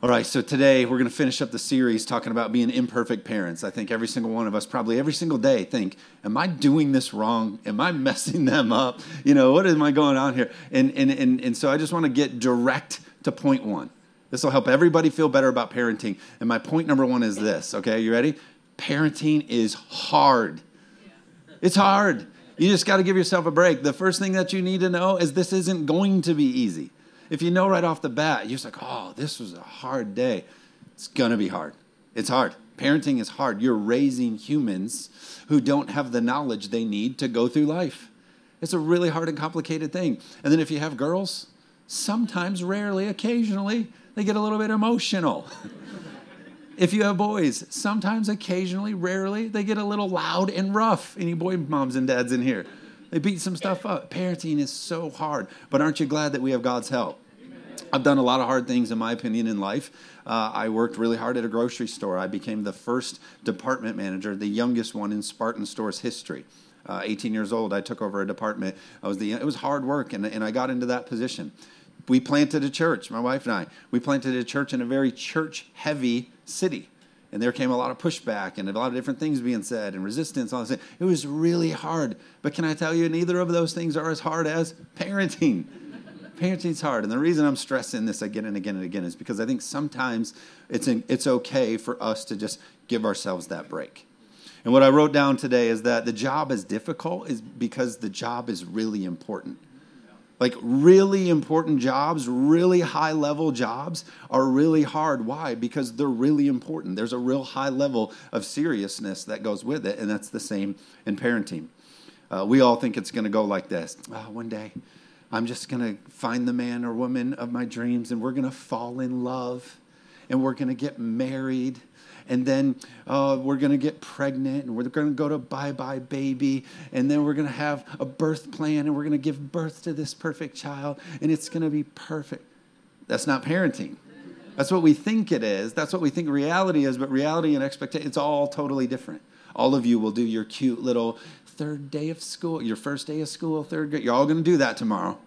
All right, so today we're going to finish up the series talking about being imperfect parents. I think every single one of us, probably every single day, think, Am I doing this wrong? Am I messing them up? You know, what am I going on here? And, and, and, and so I just want to get direct to point one. This will help everybody feel better about parenting. And my point number one is this, okay? You ready? Parenting is hard. It's hard. You just got to give yourself a break. The first thing that you need to know is this isn't going to be easy. If you know right off the bat, you're just like, oh, this was a hard day. It's going to be hard. It's hard. Parenting is hard. You're raising humans who don't have the knowledge they need to go through life. It's a really hard and complicated thing. And then if you have girls, sometimes, rarely, occasionally, they get a little bit emotional. if you have boys, sometimes, occasionally, rarely, they get a little loud and rough. Any boy moms and dads in here? They beat some stuff up. Parenting is so hard, but aren't you glad that we have God's help? I've done a lot of hard things, in my opinion, in life. Uh, I worked really hard at a grocery store. I became the first department manager, the youngest one in Spartan Store's history. Uh, 18 years old, I took over a department. I was the, it was hard work, and, and I got into that position. We planted a church, my wife and I. We planted a church in a very church heavy city and there came a lot of pushback and a lot of different things being said and resistance. All this. It was really hard. But can I tell you, neither of those things are as hard as parenting. Parenting's hard, and the reason I'm stressing this again and again and again is because I think sometimes it's it's okay for us to just give ourselves that break. And what I wrote down today is that the job is difficult is because the job is really important. Like really important jobs, really high level jobs are really hard. Why? Because they're really important. There's a real high level of seriousness that goes with it, and that's the same in parenting. Uh, we all think it's going to go like this oh, one day, I'm just going to find the man or woman of my dreams, and we're going to fall in love, and we're going to get married, and then uh, we're going to get pregnant and we're going to go to Buy Buy Baby and then we're going to have a birth plan and we're going to give birth to this perfect child and it's going to be perfect. That's not parenting. That's what we think it is. That's what we think reality is, but reality and expectation, it's all totally different. All of you will do your cute little third day of school, your first day of school, third grade. You're all going to do that tomorrow.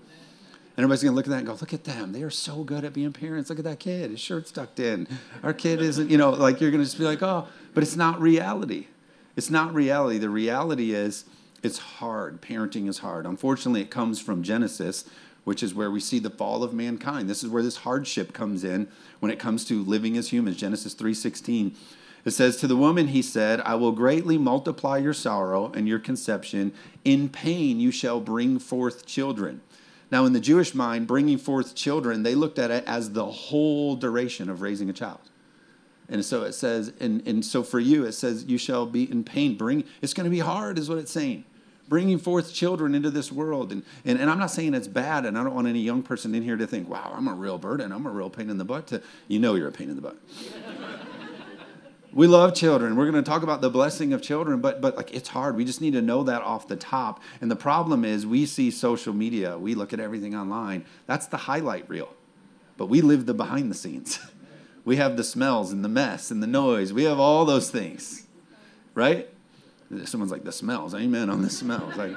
And everybody's going to look at that and go, look at them. They are so good at being parents. Look at that kid. His shirt's tucked in. Our kid isn't, you know, like you're going to just be like, oh, but it's not reality. It's not reality. The reality is it's hard. Parenting is hard. Unfortunately, it comes from Genesis, which is where we see the fall of mankind. This is where this hardship comes in when it comes to living as humans. Genesis 3:16. It says to the woman he said, "I will greatly multiply your sorrow and your conception. In pain you shall bring forth children." Now, in the Jewish mind, bringing forth children, they looked at it as the whole duration of raising a child. And so it says, and, and so for you, it says, you shall be in pain. Bring, it's going to be hard, is what it's saying. Bringing forth children into this world. And, and, and I'm not saying it's bad, and I don't want any young person in here to think, wow, I'm a real burden. I'm a real pain in the butt. To, you know you're a pain in the butt. We love children. We're going to talk about the blessing of children, but but like it's hard. We just need to know that off the top. And the problem is we see social media, we look at everything online. That's the highlight reel. But we live the behind the scenes. we have the smells and the mess and the noise. We have all those things. Right? Someone's like the smells. Amen on the smells. Like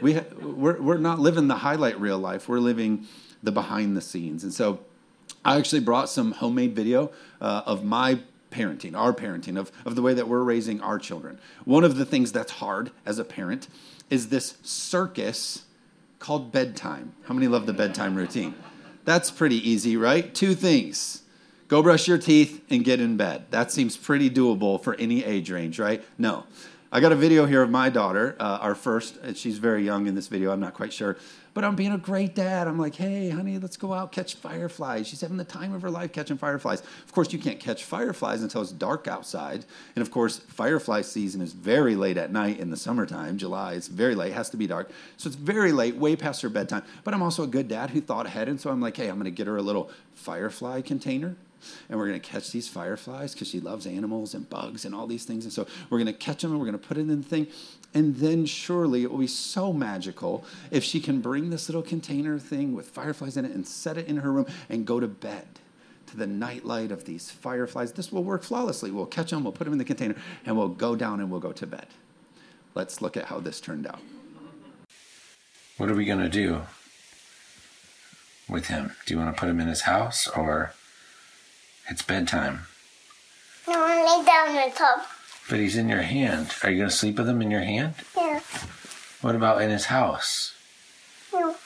we ha- we're we're not living the highlight reel life. We're living the behind the scenes. And so I actually brought some homemade video uh, of my parenting, our parenting, of, of the way that we're raising our children. One of the things that's hard as a parent is this circus called bedtime. How many love the bedtime routine? That's pretty easy, right? Two things go brush your teeth and get in bed. That seems pretty doable for any age range, right? No. I got a video here of my daughter, uh, our first. She's very young in this video, I'm not quite sure. But I'm being a great dad. I'm like, hey, honey, let's go out catch fireflies. She's having the time of her life catching fireflies. Of course, you can't catch fireflies until it's dark outside. And of course, firefly season is very late at night in the summertime, July. It's very late, it has to be dark. So it's very late, way past her bedtime. But I'm also a good dad who thought ahead. And so I'm like, hey, I'm going to get her a little firefly container and we're going to catch these fireflies because she loves animals and bugs and all these things. And so we're going to catch them and we're going to put it in the thing. And then surely it will be so magical if she can bring this little container thing with fireflies in it and set it in her room and go to bed to the nightlight of these fireflies. This will work flawlessly. We'll catch them, we'll put them in the container, and we'll go down and we'll go to bed. Let's look at how this turned out. What are we going to do with him? Do you want to put him in his house or It's bedtime. No, I lay down on the top. But he's in your hand. Are you going to sleep with him in your hand? Yeah. What about in his house? No.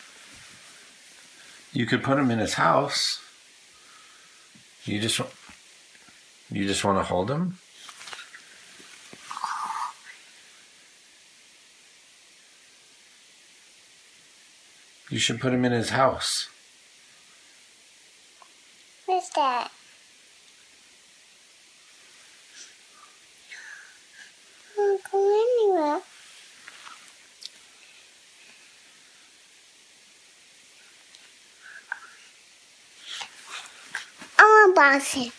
You could put him in his house. You just you just want to hold him? You should put him in his house. Where's that? I don't go anywhere. I want boxing.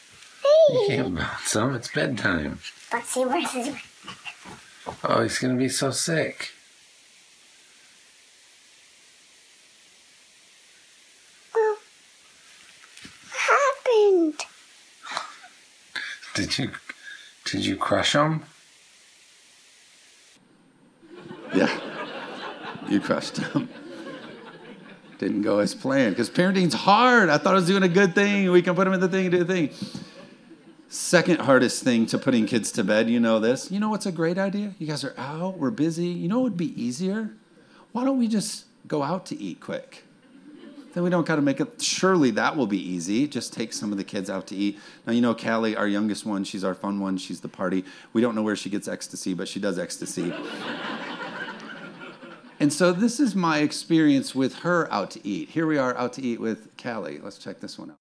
You can't bounce him. It's bedtime. Boxing versus Oh, he's gonna be so sick. Well, what happened? Did you did you crush him? Yeah. You crushed him. Didn't go as planned because parenting's hard. I thought I was doing a good thing. We can put them in the thing, do the thing. Second hardest thing to putting kids to bed, you know this. You know what's a great idea? You guys are out, we're busy. You know what would be easier? Why don't we just go out to eat quick? Then we don't got to make it. Surely that will be easy. Just take some of the kids out to eat. Now, you know, Callie, our youngest one, she's our fun one. She's the party. We don't know where she gets ecstasy, but she does ecstasy. And so this is my experience with her out to eat. Here we are out to eat with Callie. Let's check this one out.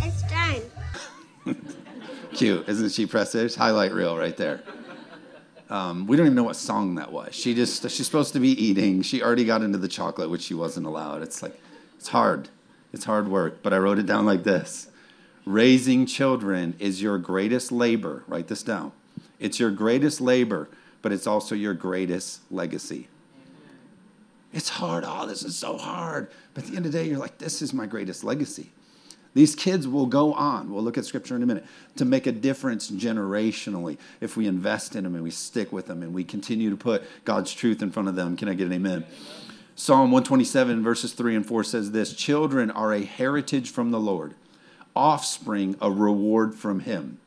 It's done. Cute, isn't she precious? Highlight reel right there. Um, we don't even know what song that was. She just she's supposed to be eating. She already got into the chocolate, which she wasn't allowed. It's like it's hard. It's hard work, but I wrote it down like this. Raising children is your greatest labor. Write this down. It's your greatest labor, but it's also your greatest legacy. It's hard. Oh, this is so hard. But at the end of the day, you're like, this is my greatest legacy. These kids will go on, we'll look at scripture in a minute, to make a difference generationally if we invest in them and we stick with them and we continue to put God's truth in front of them. Can I get an amen? Psalm 127, verses 3 and 4 says this Children are a heritage from the Lord, offspring a reward from Him.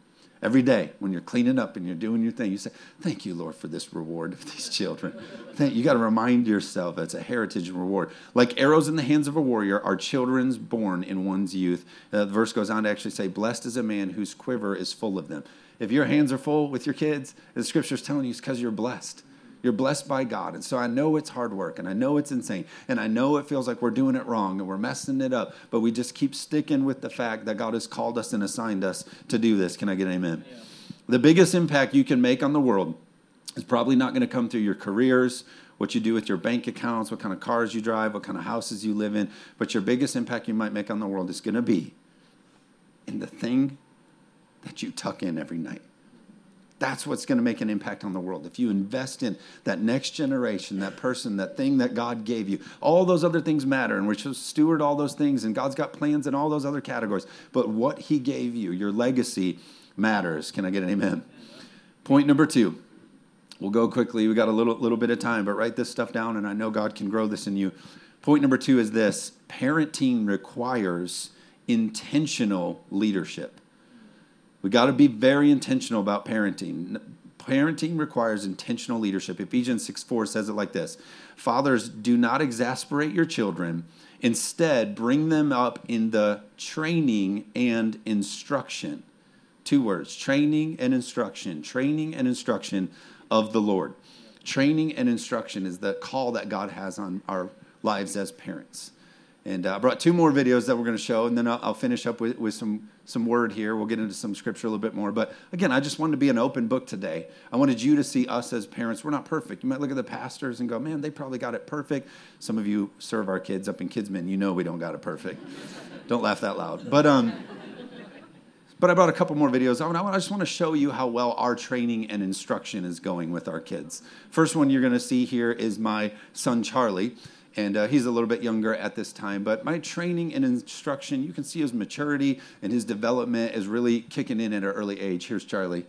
Every day when you're cleaning up and you're doing your thing, you say, Thank you, Lord, for this reward of these children. Thank, you got to remind yourself it's a heritage and reward. Like arrows in the hands of a warrior are children's born in one's youth. Uh, the verse goes on to actually say, Blessed is a man whose quiver is full of them. If your hands are full with your kids, the scripture's telling you it's because you're blessed. You're blessed by God. And so I know it's hard work and I know it's insane. And I know it feels like we're doing it wrong and we're messing it up. But we just keep sticking with the fact that God has called us and assigned us to do this. Can I get an amen? The biggest impact you can make on the world is probably not going to come through your careers, what you do with your bank accounts, what kind of cars you drive, what kind of houses you live in. But your biggest impact you might make on the world is going to be in the thing that you tuck in every night. That's what's going to make an impact on the world. If you invest in that next generation, that person, that thing that God gave you, all those other things matter, and we're to steward all those things, and God's got plans in all those other categories. But what He gave you, your legacy, matters. Can I get an amen? Point number two. We'll go quickly. We got a little little bit of time, but write this stuff down, and I know God can grow this in you. Point number two is this: parenting requires intentional leadership. We got to be very intentional about parenting. Parenting requires intentional leadership. Ephesians 6 4 says it like this Fathers, do not exasperate your children. Instead, bring them up in the training and instruction. Two words training and instruction. Training and instruction of the Lord. Training and instruction is the call that God has on our lives as parents. And uh, I brought two more videos that we're going to show, and then I'll, I'll finish up with, with some, some word here. We'll get into some scripture a little bit more. But again, I just wanted to be an open book today. I wanted you to see us as parents. We're not perfect. You might look at the pastors and go, man, they probably got it perfect. Some of you serve our kids up in Kidsmen. You know we don't got it perfect. don't laugh that loud. But, um, but I brought a couple more videos. I, I just want to show you how well our training and instruction is going with our kids. First one you're going to see here is my son Charlie and uh, he's a little bit younger at this time. But my training and instruction, you can see his maturity and his development is really kicking in at an early age. Here's Charlie.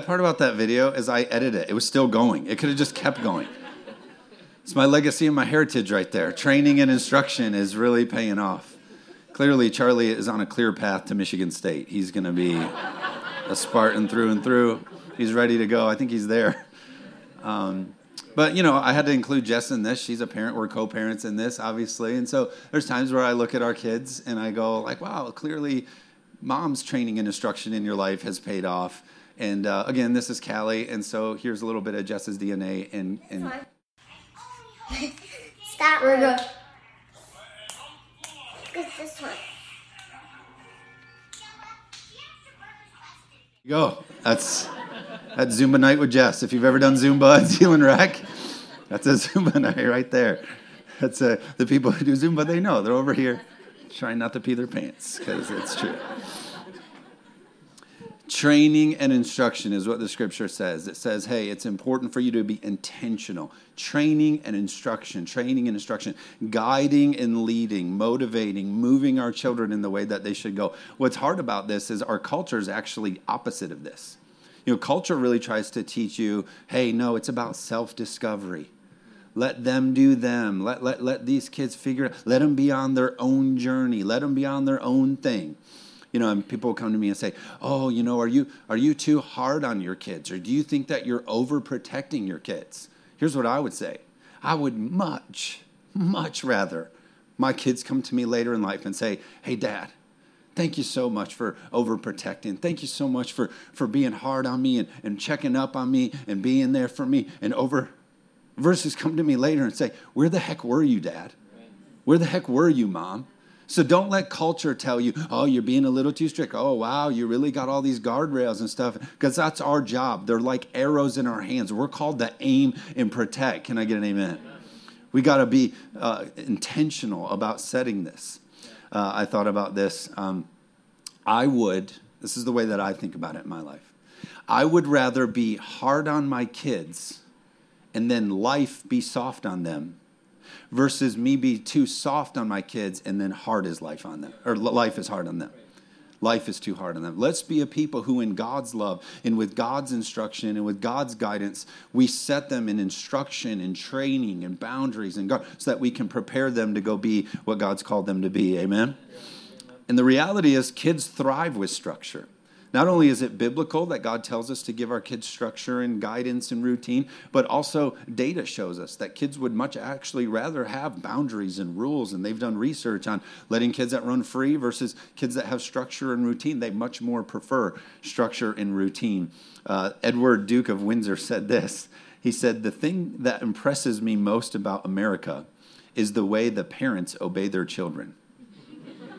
Bad part about that video is I edited it. It was still going. It could have just kept going. It's my legacy and my heritage right there. Training and instruction is really paying off. Clearly, Charlie is on a clear path to Michigan State. He's going to be a Spartan through and through. He's ready to go. I think he's there. Um, but you know, I had to include Jess in this. She's a parent. We're co-parents in this, obviously. And so there's times where I look at our kids and I go, like, wow, clearly, mom's training and instruction in your life has paid off. And uh, again, this is Callie, and so here's a little bit of Jess's DNA. And, and Stop. We're good. It's this one. go. That's that's Zumba night with Jess. If you've ever done Zumba at Zeeland Rec, that's a Zumba night right there. That's a, the people who do Zumba. They know they're over here trying not to pee their pants because it's true. Training and instruction is what the scripture says. It says, hey, it's important for you to be intentional. Training and instruction, training and instruction, guiding and leading, motivating, moving our children in the way that they should go. What's hard about this is our culture is actually opposite of this. You know, culture really tries to teach you, hey, no, it's about self discovery. Let them do them. Let, let, let these kids figure it Let them be on their own journey. Let them be on their own thing you know, and people come to me and say, "Oh, you know, are you are you too hard on your kids, or do you think that you're overprotecting your kids?" Here's what I would say: I would much, much rather my kids come to me later in life and say, "Hey, Dad." Thank you so much for overprotecting. Thank you so much for, for being hard on me and, and checking up on me and being there for me and over versus come to me later and say, Where the heck were you, Dad? Where the heck were you, Mom? So don't let culture tell you, oh, you're being a little too strict. Oh, wow, you really got all these guardrails and stuff. Because that's our job. They're like arrows in our hands. We're called to aim and protect. Can I get an amen? We got to be uh, intentional about setting this. Uh, I thought about this. Um, I would, this is the way that I think about it in my life. I would rather be hard on my kids and then life be soft on them versus me be too soft on my kids and then hard is life on them, or life is hard on them. Life is too hard on them. Let's be a people who, in God's love and with God's instruction and with God's guidance, we set them in instruction and training and boundaries and God, so that we can prepare them to go be what God's called them to be. Amen. And the reality is, kids thrive with structure. Not only is it biblical that God tells us to give our kids structure and guidance and routine, but also data shows us that kids would much actually rather have boundaries and rules. And they've done research on letting kids that run free versus kids that have structure and routine. They much more prefer structure and routine. Uh, Edward Duke of Windsor said this. He said, The thing that impresses me most about America is the way the parents obey their children.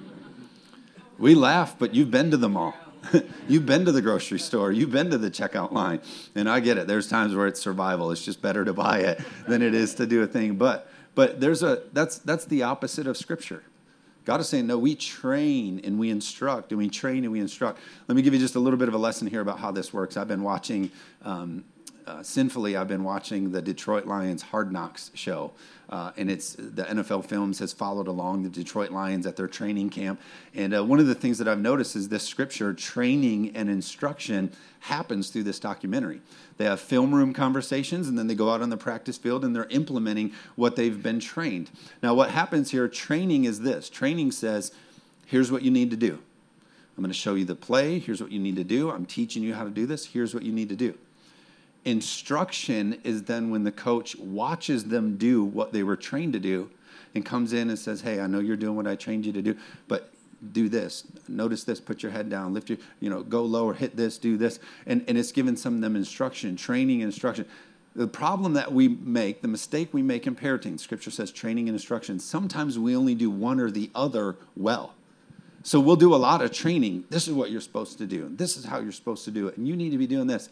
we laugh, but you've been to them all. You've been to the grocery store, you've been to the checkout line, and I get it. There's times where it's survival. It's just better to buy it than it is to do a thing. But but there's a that's that's the opposite of scripture. God is saying, no, we train and we instruct, and we train and we instruct. Let me give you just a little bit of a lesson here about how this works. I've been watching um, uh, sinfully, I've been watching the Detroit Lions Hard Knocks show. Uh, and it's the NFL Films has followed along the Detroit Lions at their training camp. And uh, one of the things that I've noticed is this scripture training and instruction happens through this documentary. They have film room conversations, and then they go out on the practice field and they're implementing what they've been trained. Now, what happens here? Training is this. Training says, "Here's what you need to do." I'm going to show you the play. Here's what you need to do. I'm teaching you how to do this. Here's what you need to do. Instruction is then when the coach watches them do what they were trained to do and comes in and says, Hey, I know you're doing what I trained you to do, but do this. Notice this, put your head down, lift your, you know, go lower, hit this, do this. And, and it's giving some of them instruction, training instruction. The problem that we make, the mistake we make in parenting, scripture says training and instruction, sometimes we only do one or the other well. So we'll do a lot of training. This is what you're supposed to do. This is how you're supposed to do it. And you need to be doing this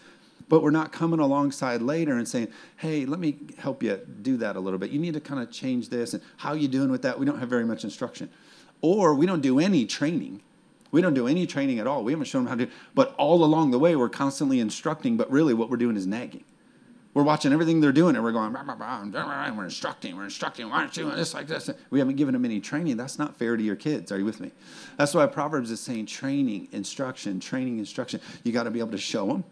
but we're not coming alongside later and saying, hey, let me help you do that a little bit. You need to kind of change this. And how are you doing with that? We don't have very much instruction. Or we don't do any training. We don't do any training at all. We haven't shown them how to do But all along the way, we're constantly instructing, but really what we're doing is nagging. We're watching everything they're doing and we're going, bah, bah, bah, we're instructing, we're instructing, why aren't you doing this like this? We haven't given them any training. That's not fair to your kids. Are you with me? That's why Proverbs is saying training, instruction, training, instruction. You got to be able to show them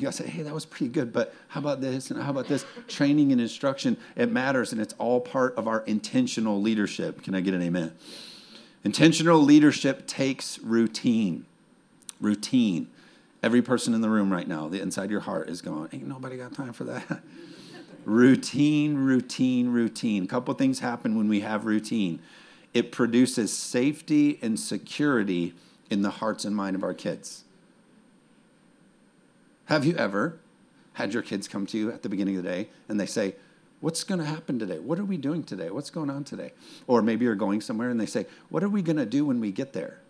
You gotta say, hey, that was pretty good, but how about this and how about this? Training and instruction, it matters, and it's all part of our intentional leadership. Can I get an amen? Intentional leadership takes routine. Routine. Every person in the room right now, the inside your heart is going, ain't nobody got time for that. routine, routine, routine. A couple things happen when we have routine. It produces safety and security in the hearts and mind of our kids. Have you ever had your kids come to you at the beginning of the day and they say, What's going to happen today? What are we doing today? What's going on today? Or maybe you're going somewhere and they say, What are we going to do when we get there?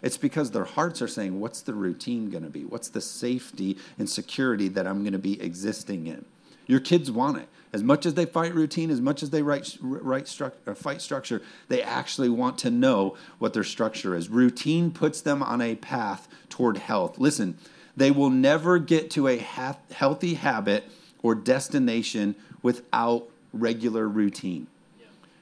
It's because their hearts are saying, What's the routine going to be? What's the safety and security that I'm going to be existing in? Your kids want it. As much as they fight routine, as much as they write, write stru- or uh, fight structure, they actually want to know what their structure is. Routine puts them on a path toward health. Listen, they will never get to a ha- healthy habit or destination without regular routine.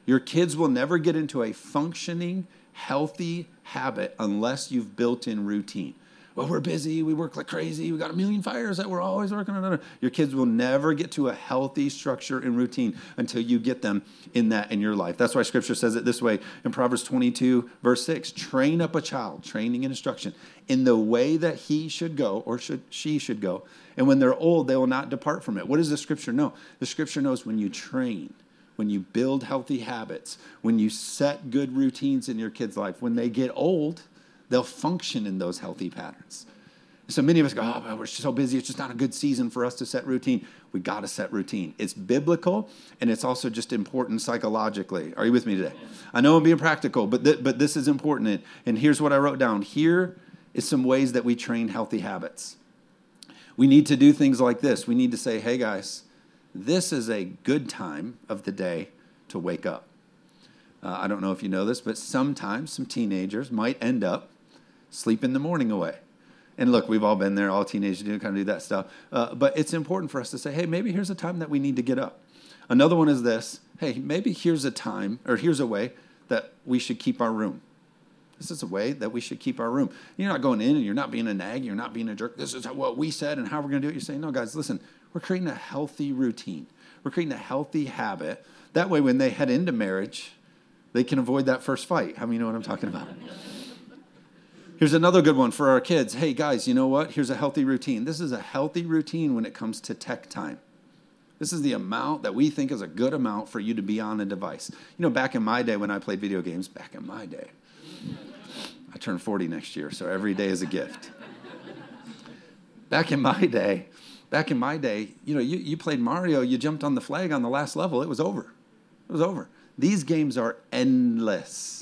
Your kids will never get into a functioning, healthy habit unless you've built in routine. Well, we're busy, we work like crazy, we got a million fires that we're always working on. Your kids will never get to a healthy structure and routine until you get them in that in your life. That's why scripture says it this way in Proverbs 22, verse 6 train up a child, training and instruction, in the way that he should go or should she should go. And when they're old, they will not depart from it. What does the scripture know? The scripture knows when you train, when you build healthy habits, when you set good routines in your kids' life, when they get old, they'll function in those healthy patterns. So many of us go, oh, we're so busy. It's just not a good season for us to set routine. We got to set routine. It's biblical and it's also just important psychologically. Are you with me today? I know I'm being practical, but, th- but this is important. And here's what I wrote down. Here is some ways that we train healthy habits. We need to do things like this. We need to say, hey, guys, this is a good time of the day to wake up. Uh, I don't know if you know this, but sometimes some teenagers might end up sleeping the morning away. And look, we've all been there. All teenagers do kind of do that stuff. Uh, but it's important for us to say, hey, maybe here's a time that we need to get up. Another one is this hey, maybe here's a time, or here's a way that we should keep our room. This is a way that we should keep our room. You're not going in and you're not being a nag, you're not being a jerk. This is what we said and how we're going to do it. You're saying, no, guys, listen, we're creating a healthy routine. We're creating a healthy habit. That way, when they head into marriage, they can avoid that first fight. How many you know what I'm talking about? Here's another good one for our kids. Hey, guys, you know what? Here's a healthy routine. This is a healthy routine when it comes to tech time. This is the amount that we think is a good amount for you to be on a device. You know, back in my day when I played video games, back in my day, I turn 40 next year, so every day is a gift. back in my day, back in my day, you know, you, you played Mario, you jumped on the flag on the last level, it was over. It was over. These games are endless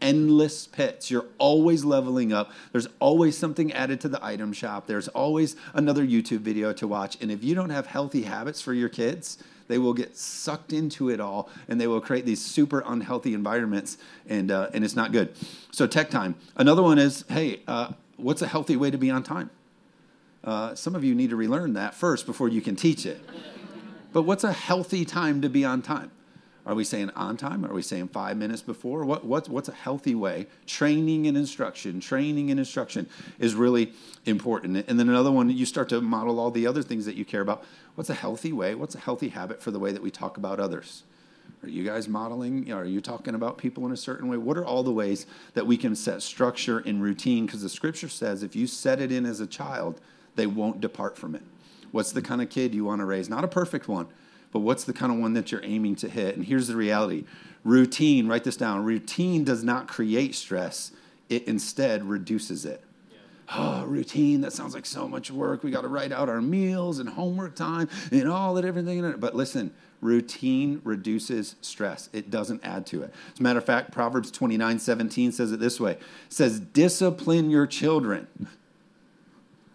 endless pits. You're always leveling up. There's always something added to the item shop. There's always another YouTube video to watch. And if you don't have healthy habits for your kids, they will get sucked into it all and they will create these super unhealthy environments and, uh, and it's not good. So, tech time. Another one is hey, uh, what's a healthy way to be on time? Uh, some of you need to relearn that first before you can teach it. But what's a healthy time to be on time? Are we saying on time? Are we saying five minutes before? What, what's, what's a healthy way? Training and instruction, training and instruction is really important. And then another one, you start to model all the other things that you care about. What's a healthy way? What's a healthy habit for the way that we talk about others? Are you guys modeling? Are you talking about people in a certain way? What are all the ways that we can set structure and routine? Because the scripture says if you set it in as a child, they won't depart from it. What's the kind of kid you want to raise? Not a perfect one, but what's the kind of one that you're aiming to hit? And here's the reality routine, write this down routine does not create stress, it instead reduces it. Oh, routine, that sounds like so much work. We got to write out our meals and homework time and all that everything. But listen, routine reduces stress. It doesn't add to it. As a matter of fact, Proverbs 29 17 says it this way it says, discipline your children.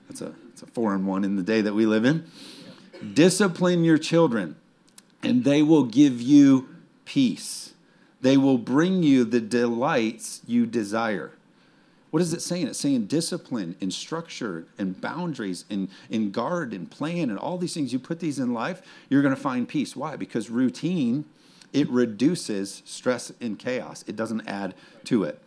That's a, that's a foreign one in the day that we live in. Discipline your children and they will give you peace. They will bring you the delights you desire. What is it saying? It's saying discipline and structure and boundaries and, and guard and plan and all these things. You put these in life, you're going to find peace. Why? Because routine, it reduces stress and chaos, it doesn't add to it.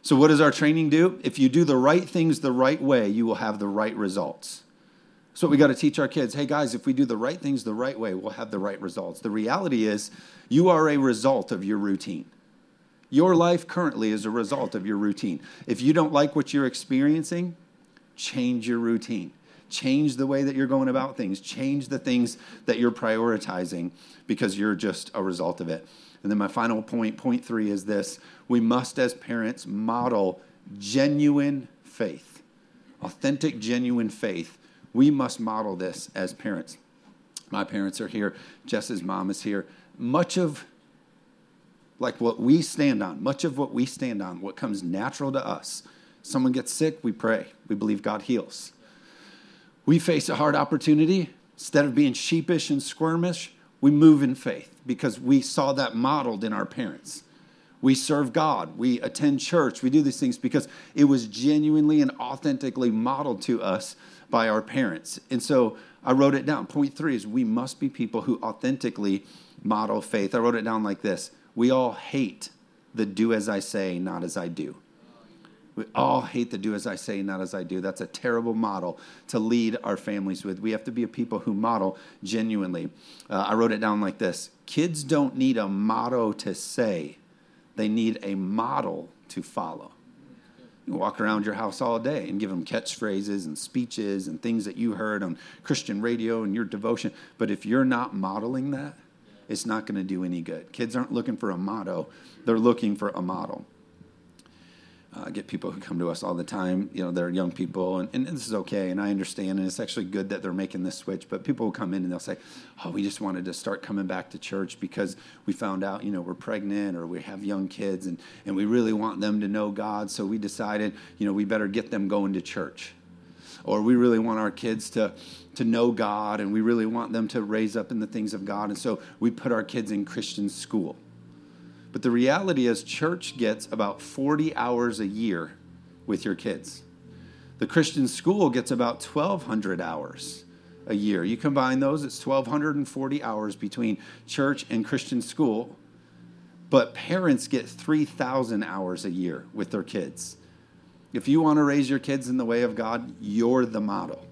So, what does our training do? If you do the right things the right way, you will have the right results. So we got to teach our kids, hey guys, if we do the right things the right way, we'll have the right results. The reality is, you are a result of your routine. Your life currently is a result of your routine. If you don't like what you're experiencing, change your routine. Change the way that you're going about things. Change the things that you're prioritizing because you're just a result of it. And then my final point, point three, is this we must, as parents, model genuine faith, authentic, genuine faith. We must model this as parents. My parents are here, Jess's mom is here. Much of like what we stand on, much of what we stand on, what comes natural to us. Someone gets sick, we pray. We believe God heals. We face a hard opportunity. Instead of being sheepish and squirmish, we move in faith because we saw that modeled in our parents. We serve God. We attend church. We do these things because it was genuinely and authentically modeled to us by our parents. And so I wrote it down. Point three is we must be people who authentically model faith. I wrote it down like this We all hate the do as I say, not as I do. We all hate the do as I say, not as I do. That's a terrible model to lead our families with. We have to be a people who model genuinely. Uh, I wrote it down like this Kids don't need a motto to say, they need a model to follow. You walk around your house all day and give them catchphrases and speeches and things that you heard on Christian radio and your devotion. But if you're not modeling that, it's not going to do any good. Kids aren't looking for a motto, they're looking for a model uh, get people who come to us all the time. You know, they're young people, and, and this is okay, and I understand, and it's actually good that they're making this switch. But people will come in and they'll say, "Oh, we just wanted to start coming back to church because we found out, you know, we're pregnant or we have young kids, and and we really want them to know God, so we decided, you know, we better get them going to church." Or we really want our kids to, to know God and we really want them to raise up in the things of God. And so we put our kids in Christian school but the reality is, church gets about 40 hours a year with your kids. The Christian school gets about 1,200 hours a year. You combine those, it's 1,240 hours between church and Christian school. But parents get 3,000 hours a year with their kids. If you want to raise your kids in the way of God, you're the model.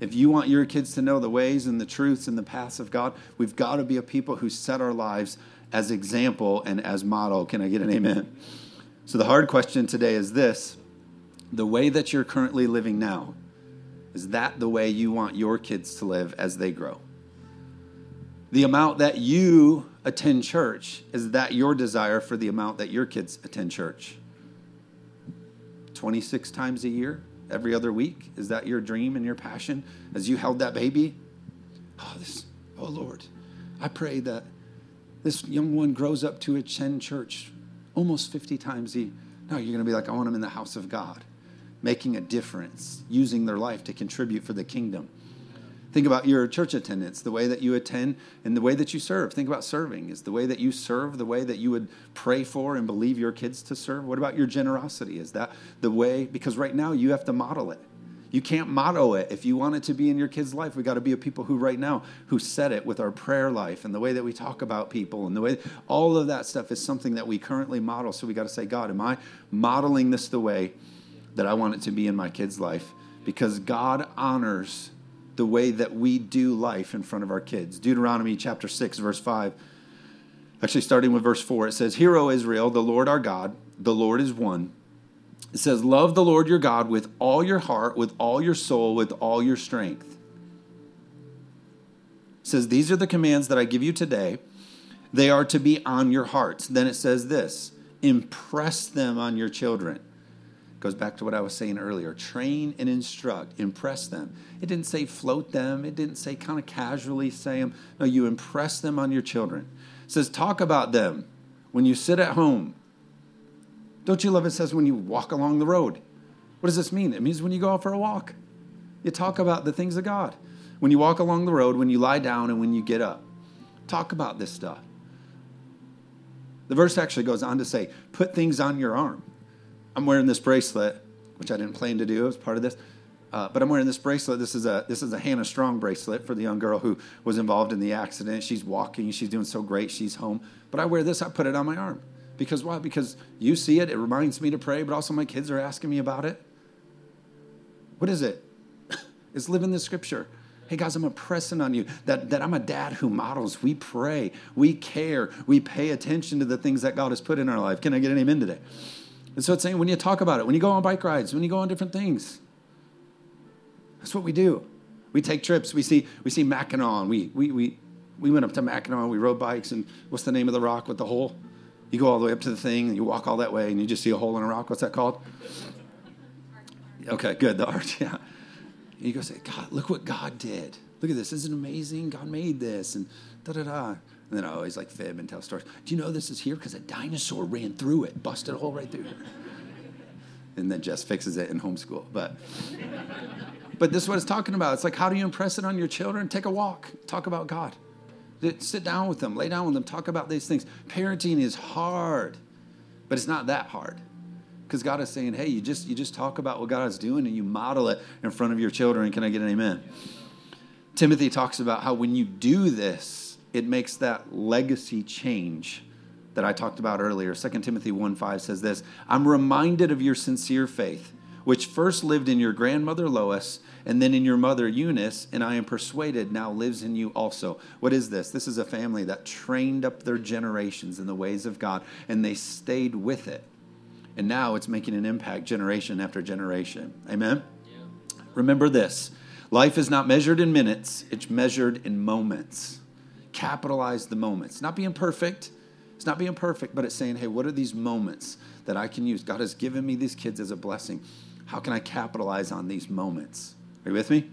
If you want your kids to know the ways and the truths and the paths of God, we've got to be a people who set our lives as example and as model. Can I get an amen? So, the hard question today is this the way that you're currently living now, is that the way you want your kids to live as they grow? The amount that you attend church, is that your desire for the amount that your kids attend church? 26 times a year, every other week? Is that your dream and your passion as you held that baby? Oh, this, oh Lord, I pray that this young one grows up to attend church almost 50 times a year. No, you're going to be like, I want them in the house of God, making a difference, using their life to contribute for the kingdom. Think about your church attendance, the way that you attend and the way that you serve. Think about serving. Is the way that you serve the way that you would pray for and believe your kids to serve? What about your generosity? Is that the way? Because right now you have to model it. You can't motto it. If you want it to be in your kid's life, we got to be a people who right now who set it with our prayer life and the way that we talk about people and the way all of that stuff is something that we currently model. So we got to say, God, am I modeling this the way that I want it to be in my kid's life? Because God honors the way that we do life in front of our kids. Deuteronomy chapter 6, verse 5. Actually, starting with verse 4, it says, Hear, O Israel, the Lord our God, the Lord is one. It says, Love the Lord your God with all your heart, with all your soul, with all your strength. It says, These are the commands that I give you today. They are to be on your hearts. Then it says this impress them on your children. Goes back to what I was saying earlier train and instruct, impress them. It didn't say float them, it didn't say kind of casually say them. No, you impress them on your children. It says, Talk about them when you sit at home don't you love it says when you walk along the road? What does this mean? It means when you go out for a walk. You talk about the things of God. When you walk along the road, when you lie down, and when you get up. Talk about this stuff. The verse actually goes on to say, put things on your arm. I'm wearing this bracelet, which I didn't plan to do as part of this. Uh, but I'm wearing this bracelet. This is a this is a Hannah Strong bracelet for the young girl who was involved in the accident. She's walking. She's doing so great. She's home. But I wear this. I put it on my arm. Because why? Because you see it, it reminds me to pray, but also my kids are asking me about it. What is it? it's living the scripture. Hey guys, I'm impressing on you that, that I'm a dad who models. We pray, we care, we pay attention to the things that God has put in our life. Can I get an amen today? And so it's saying when you talk about it, when you go on bike rides, when you go on different things, that's what we do. We take trips. We see we see Mackinac. We we we we went up to Mackinac. We rode bikes. And what's the name of the rock with the hole? You go all the way up to the thing and you walk all that way and you just see a hole in a rock. What's that called? Okay, good. The arch. Yeah. And you go say, God, look what God did. Look at this. Isn't amazing? God made this and da da da. And then I always like fib and tell stories. Do you know this is here because a dinosaur ran through it, busted a hole right through it. And then Jess fixes it in homeschool. But but this is what it's talking about. It's like how do you impress it on your children? Take a walk. Talk about God. Sit down with them, lay down with them, talk about these things. Parenting is hard, but it's not that hard because God is saying, "Hey, you just you just talk about what God is doing and you model it in front of your children." Can I get an amen? Timothy talks about how when you do this, it makes that legacy change that I talked about earlier. 2 Timothy 1 5 says this I'm reminded of your sincere faith, which first lived in your grandmother Lois and then in your mother Eunice, and I am persuaded now lives in you also. What is this? This is a family that trained up their generations in the ways of God, and they stayed with it. And now it's making an impact generation after generation. Amen? Yeah. Remember this life is not measured in minutes, it's measured in moments. Capitalize the moments. Not being perfect, it's not being perfect, but it's saying, hey, what are these moments that I can use? God has given me these kids as a blessing. How can I capitalize on these moments? Are you with me?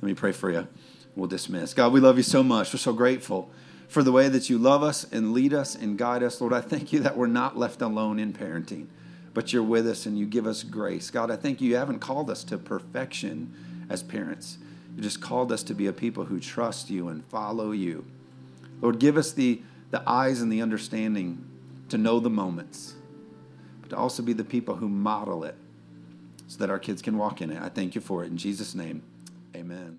Let me pray for you. We'll dismiss. God, we love you so much. We're so grateful for the way that you love us and lead us and guide us. Lord, I thank you that we're not left alone in parenting, but you're with us and you give us grace. God, I thank you, you haven't called us to perfection as parents. You just called us to be a people who trust you and follow you. Lord, give us the, the eyes and the understanding to know the moments, but to also be the people who model it so that our kids can walk in it. I thank you for it. In Jesus' name, amen.